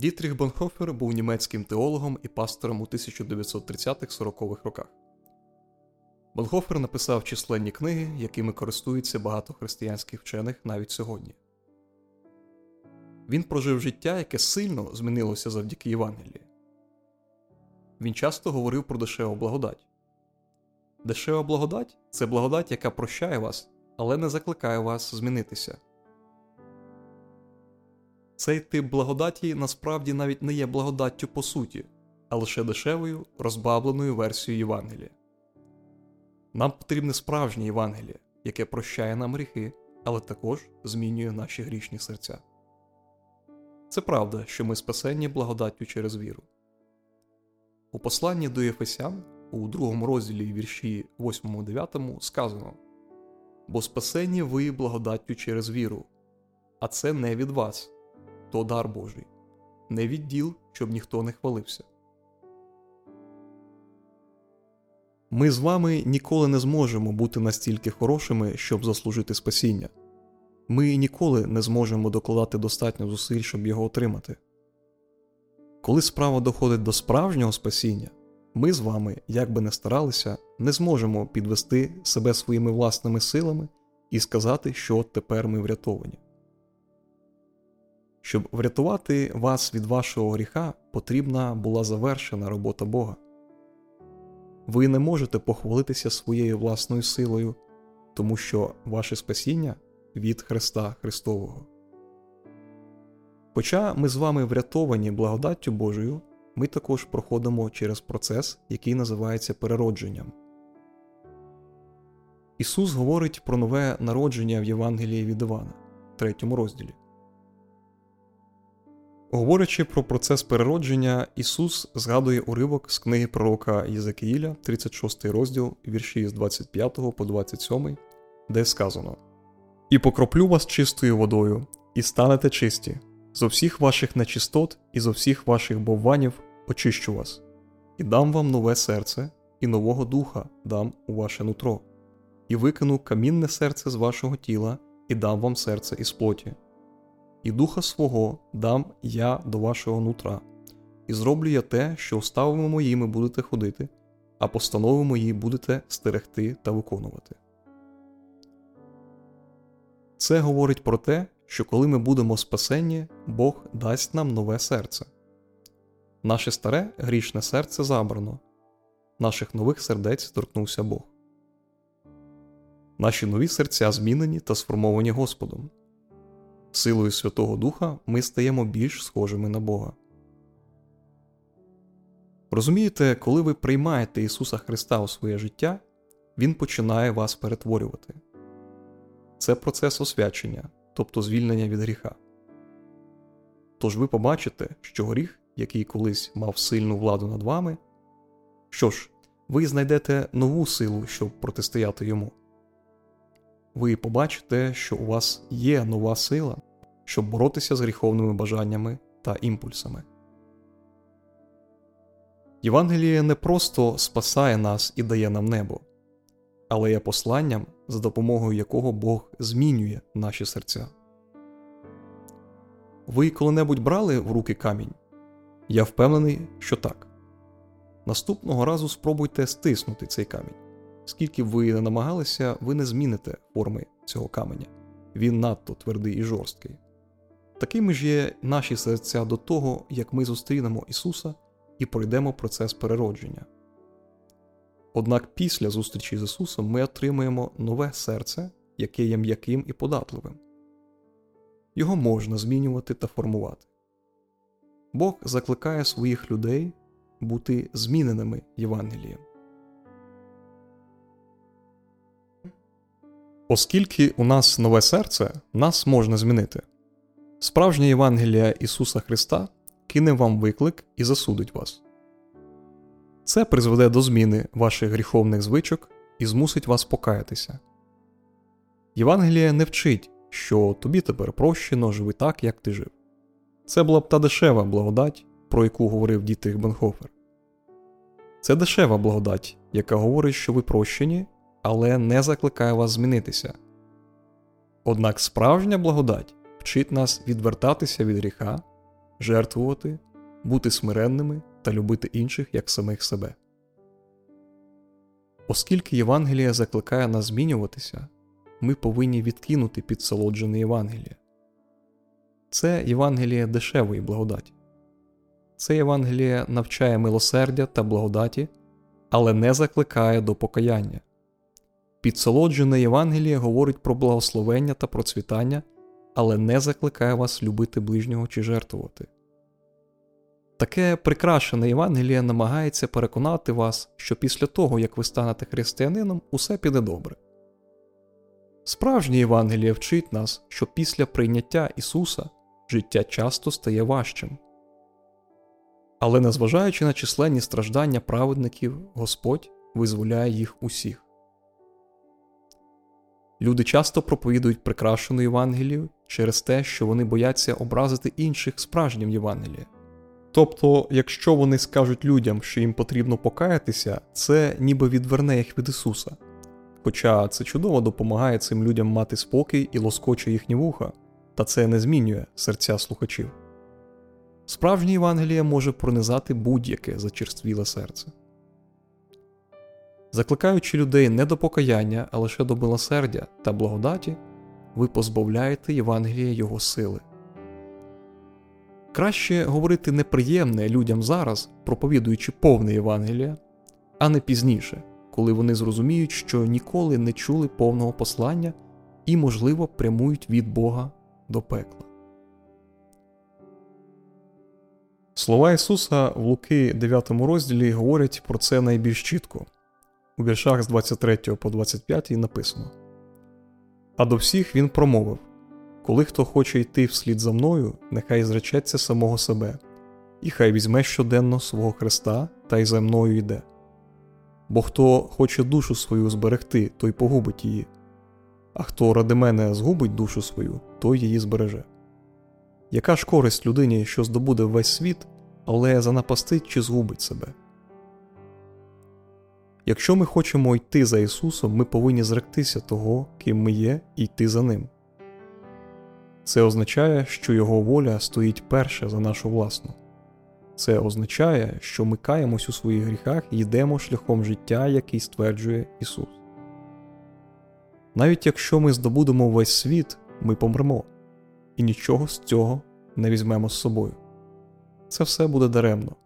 Дітріх Бонхофер був німецьким теологом і пастором у 1930-40-х роках. Бонхофер написав численні книги, якими користуються багато християнських вчених навіть сьогодні. Він прожив життя, яке сильно змінилося завдяки Євангелії. Він часто говорив про дешеву благодать. Дешева благодать це благодать, яка прощає вас, але не закликає вас змінитися. Цей тип благодаті насправді навіть не є благодаттю по суті, а лише дешевою, розбавленою версією Євангелія. Нам потрібне справжнє Євангеліє, яке прощає нам гріхи, але також змінює наші грішні серця. Це правда, що ми спасені благодаттю через віру. У посланні до Єфесян у другому розділі вірші 8-9 сказано Бо спасені ви благодаттю через віру, а це не від вас, то дар Божий, не від діл, щоб ніхто не хвалився. Ми з вами ніколи не зможемо бути настільки хорошими, щоб заслужити спасіння. Ми ніколи не зможемо докладати достатньо зусиль, щоб його отримати. Коли справа доходить до справжнього спасіння, ми з вами, як би не старалися, не зможемо підвести себе своїми власними силами і сказати, що тепер ми врятовані. Щоб врятувати вас від вашого гріха, потрібна була завершена робота Бога. Ви не можете похвалитися своєю власною силою, тому що ваше спасіння від Христа Христового. Хоча ми з вами врятовані благодаттю Божою, ми також проходимо через процес, який називається переродженням. Ісус говорить про нове народження в Євангелії від Івана, 3 розділі. Говорячи про процес переродження, Ісус згадує уривок з книги пророка Єзекіїля, 36 розділ, вірші з 25 по 27, де сказано: І покроплю вас чистою водою, і станете чисті, зо всіх ваших нечистот і зо всіх ваших бовванів очищу вас, і дам вам нове серце, і нового духа дам у ваше нутро, і викину камінне серце з вашого тіла, і дам вам серце із плоті і духа свого дам я до вашого нутра, і зроблю я те, що уставами моїми будете ходити, а постанови мої будете стерегти та виконувати. Це говорить про те, що коли ми будемо спасені, Бог дасть нам нове серце. Наше старе грішне серце забрано, наших нових сердець торкнувся Бог. Наші нові серця змінені та сформовані Господом. Силою Святого Духа ми стаємо більш схожими на Бога. Розумієте, коли ви приймаєте Ісуса Христа у своє життя, Він починає вас перетворювати. Це процес освячення, тобто звільнення від гріха. Тож ви побачите, що гріх, який колись мав сильну владу над вами, що ж, ви знайдете нову силу, щоб протистояти йому ви побачите, що у вас є нова сила, щоб боротися з гріховними бажаннями та імпульсами. Євангеліє не просто спасає нас і дає нам небо, але є посланням, за допомогою якого Бог змінює наші серця. Ви коли-небудь брали в руки камінь? Я впевнений, що так. Наступного разу спробуйте стиснути цей камінь. Скільки ви не намагалися, ви не зміните форми цього каменя. Він надто твердий і жорсткий. Такими ж є наші серця до того, як ми зустрінемо Ісуса і пройдемо процес переродження. Однак після зустрічі з Ісусом ми отримаємо нове серце, яке є м'яким і податливим. Його можна змінювати та формувати. Бог закликає своїх людей бути зміненими Євангелієм. Оскільки у нас нове серце, нас можна змінити. Справжнє Євангелія Ісуса Христа кине вам виклик і засудить вас. Це призведе до зміни ваших гріховних звичок і змусить вас покаятися. Євангелія не вчить, що тобі тепер прощено живи так, як ти жив. Це була б та дешева благодать, про яку говорив Дітрих Бенхофер. Це дешева благодать, яка говорить, що ви прощені але не закликає вас змінитися. Однак справжня благодать вчить нас відвертатися від гріха, жертвувати, бути смиренними та любити інших як самих себе. Оскільки Євангелія закликає нас змінюватися, ми повинні відкинути підсолоджене Євангеліє. Це Євангеліє дешевої благодаті. Це Євангеліє навчає милосердя та благодаті, але не закликає до покаяння. Підсолоджене Євангеліє говорить про благословення та процвітання, але не закликає вас любити ближнього чи жертвувати. Таке прикрашене Євангеліє намагається переконати вас, що після того, як ви станете християнином, усе піде добре. Справжнє Євангеліє вчить нас, що після прийняття Ісуса життя часто стає важчим. Але незважаючи на численні страждання праведників, Господь визволяє їх усіх. Люди часто проповідують прикрашену Євангелію через те, що вони бояться образити інших справжнім Євангелієм. Тобто, якщо вони скажуть людям, що їм потрібно покаятися, це ніби відверне їх від Ісуса. Хоча це чудово допомагає цим людям мати спокій і лоскоче їхні вуха, та це не змінює серця слухачів. Справжнє Євангеліє може пронизати будь-яке зачерствіле серце. Закликаючи людей не до покаяння, а лише до милосердя та благодаті, ви позбавляєте Євангелія його сили. Краще говорити неприємне людям зараз, проповідуючи повне Євангеліє, а не пізніше, коли вони зрозуміють, що ніколи не чули повного послання і, можливо, прямують від Бога до пекла. Слова Ісуса в Луки 9 розділі говорять про це найбільш чітко. У віршах з 23 по 25 написано А до всіх він промовив Коли хто хоче йти вслід за мною, нехай зречеться самого себе, і хай візьме щоденно свого Христа та й за мною йде. Бо хто хоче душу свою зберегти, той погубить її, а хто ради мене згубить душу свою, той її збереже. Яка ж користь людині, що здобуде весь світ, але занапастить чи згубить себе? Якщо ми хочемо йти за Ісусом, ми повинні зректися того, ким ми є, і йти за Ним. Це означає, що Його воля стоїть перше за нашу власну. Це означає, що ми каємось у своїх гріхах і йдемо шляхом життя, який стверджує Ісус. Навіть якщо ми здобудемо весь світ, ми помремо, і нічого з цього не візьмемо з собою. Це все буде даремно.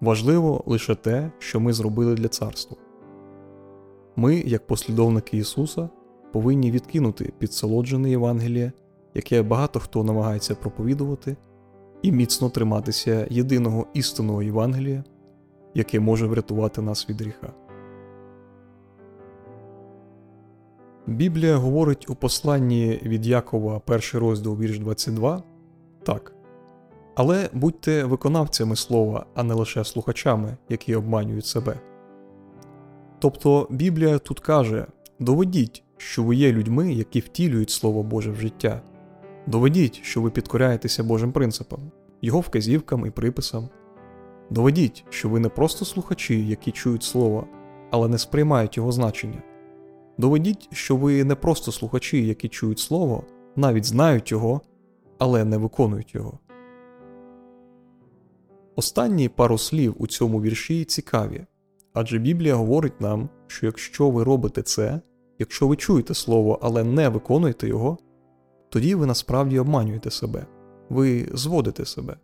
Важливо лише те, що ми зробили для царства. Ми, як послідовники Ісуса, повинні відкинути підсолоджене Євангеліє, яке багато хто намагається проповідувати, і міцно триматися єдиного істинного Євангелія, яке може врятувати нас від гріха. Біблія говорить у посланні від Якова, перший розділ вірш 22 так. Але будьте виконавцями слова, а не лише слухачами, які обманюють себе. Тобто Біблія тут каже доведіть, що ви є людьми, які втілюють Слово Боже в життя. Доведіть, що ви підкоряєтеся Божим принципам, Його вказівкам і приписам. Доведіть, що ви не просто слухачі, які чують Слово, але не сприймають його значення. Доведіть, що ви не просто слухачі, які чують Слово, навіть знають його, але не виконують його. Останні пару слів у цьому вірші цікаві, адже Біблія говорить нам, що якщо ви робите це, якщо ви чуєте слово, але не виконуєте його, тоді ви насправді обманюєте себе, ви зводите себе.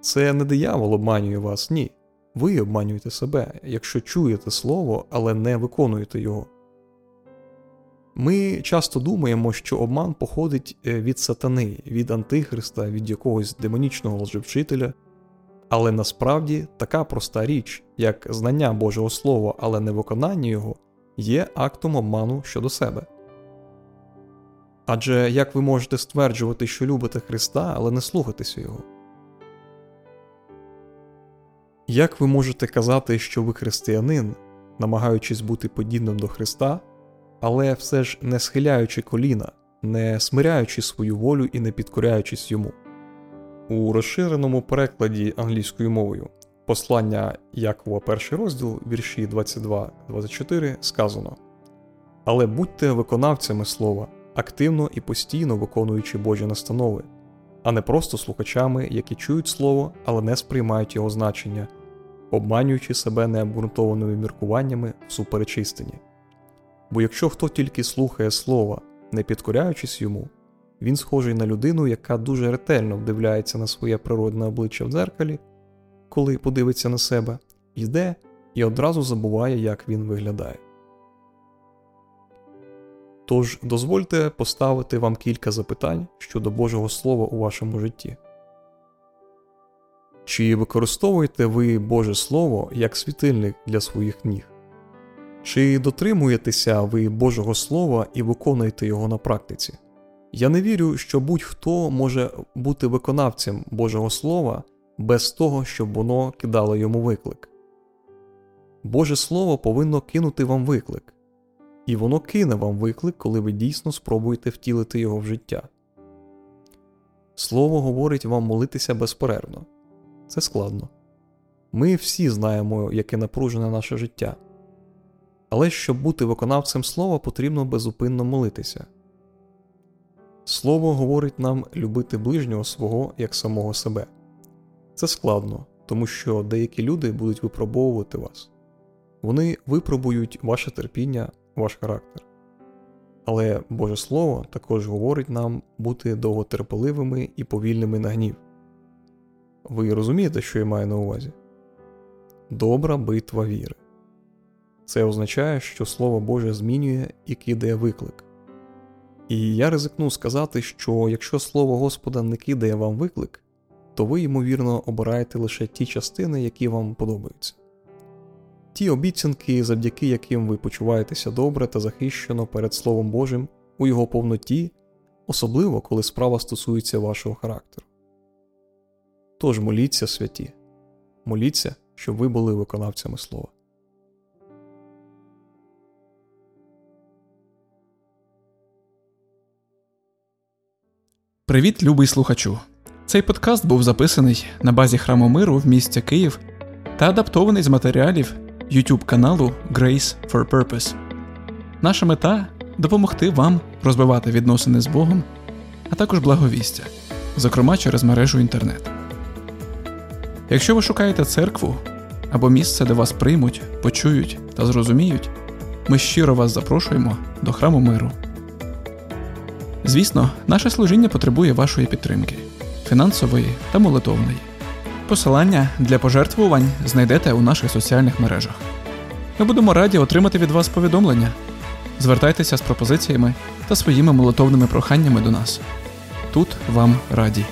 Це не диявол обманює вас, ні. Ви обманюєте себе, якщо чуєте слово, але не виконуєте його. Ми часто думаємо, що обман походить е, від сатани, від Антихриста, від якогось демонічного лжевчителя. Але насправді така проста річ, як знання Божого Слова, але не виконання його, є актом обману щодо себе. Адже як ви можете стверджувати, що любите Христа, але не слухатися Його? Як ви можете казати, що ви християнин, намагаючись бути подібним до Христа, але все ж не схиляючи коліна, не смиряючи свою волю і не підкоряючись йому? У розширеному перекладі англійською мовою послання Якова, перший розділ, вірші 22-24 сказано: Але будьте виконавцями слова, активно і постійно виконуючи Божі настанови, а не просто слухачами, які чують слово, але не сприймають його значення, обманюючи себе необґрунтованими міркуваннями всупереч істині. Бо якщо хто тільки слухає слова, не підкоряючись йому, він схожий на людину, яка дуже ретельно вдивляється на своє природне обличчя в дзеркалі, коли подивиться на себе, йде і одразу забуває, як він виглядає. Тож дозвольте поставити вам кілька запитань щодо Божого Слова у вашому житті. Чи використовуєте ви Боже Слово як світильник для своїх ніг? Чи дотримуєтеся ви Божого Слова і виконуєте його на практиці? Я не вірю, що будь-хто може бути виконавцем Божого Слова без того, щоб воно кидало йому виклик. Боже Слово повинно кинути вам виклик, і воно кине вам виклик, коли ви дійсно спробуєте втілити його в життя. Слово говорить вам молитися безперервно. Це складно. Ми всі знаємо, яке напружене наше життя. Але щоб бути виконавцем слова, потрібно безупинно молитися. Слово говорить нам любити ближнього свого як самого себе. Це складно, тому що деякі люди будуть випробовувати вас. Вони випробують ваше терпіння, ваш характер. Але Боже Слово також говорить нам бути довготерпеливими і повільними на гнів. Ви розумієте, що я маю на увазі? Добра битва віри. Це означає, що Слово Боже змінює і кидає виклик. І я ризикну сказати, що якщо Слово Господа не кидає вам виклик, то ви, ймовірно, обираєте лише ті частини, які вам подобаються. Ті обіцянки, завдяки яким ви почуваєтеся добре та захищено перед Словом Божим у його повноті, особливо коли справа стосується вашого характеру. Тож моліться святі, моліться, щоб ви були виконавцями слова. Привіт, любий слухачу! Цей подкаст був записаний на базі храму миру в місті Київ та адаптований з матеріалів YouTube каналу Grace for Purpose. Наша мета допомогти вам розвивати відносини з Богом, а також благовістя, зокрема через мережу інтернет. Якщо ви шукаєте церкву або місце, де вас приймуть, почують та зрозуміють, ми щиро вас запрошуємо до храму миру. Звісно, наше служіння потребує вашої підтримки фінансової та молитовної. Посилання для пожертвувань знайдете у наших соціальних мережах. Ми будемо раді отримати від вас повідомлення. Звертайтеся з пропозиціями та своїми молитовними проханнями до нас. Тут вам раді.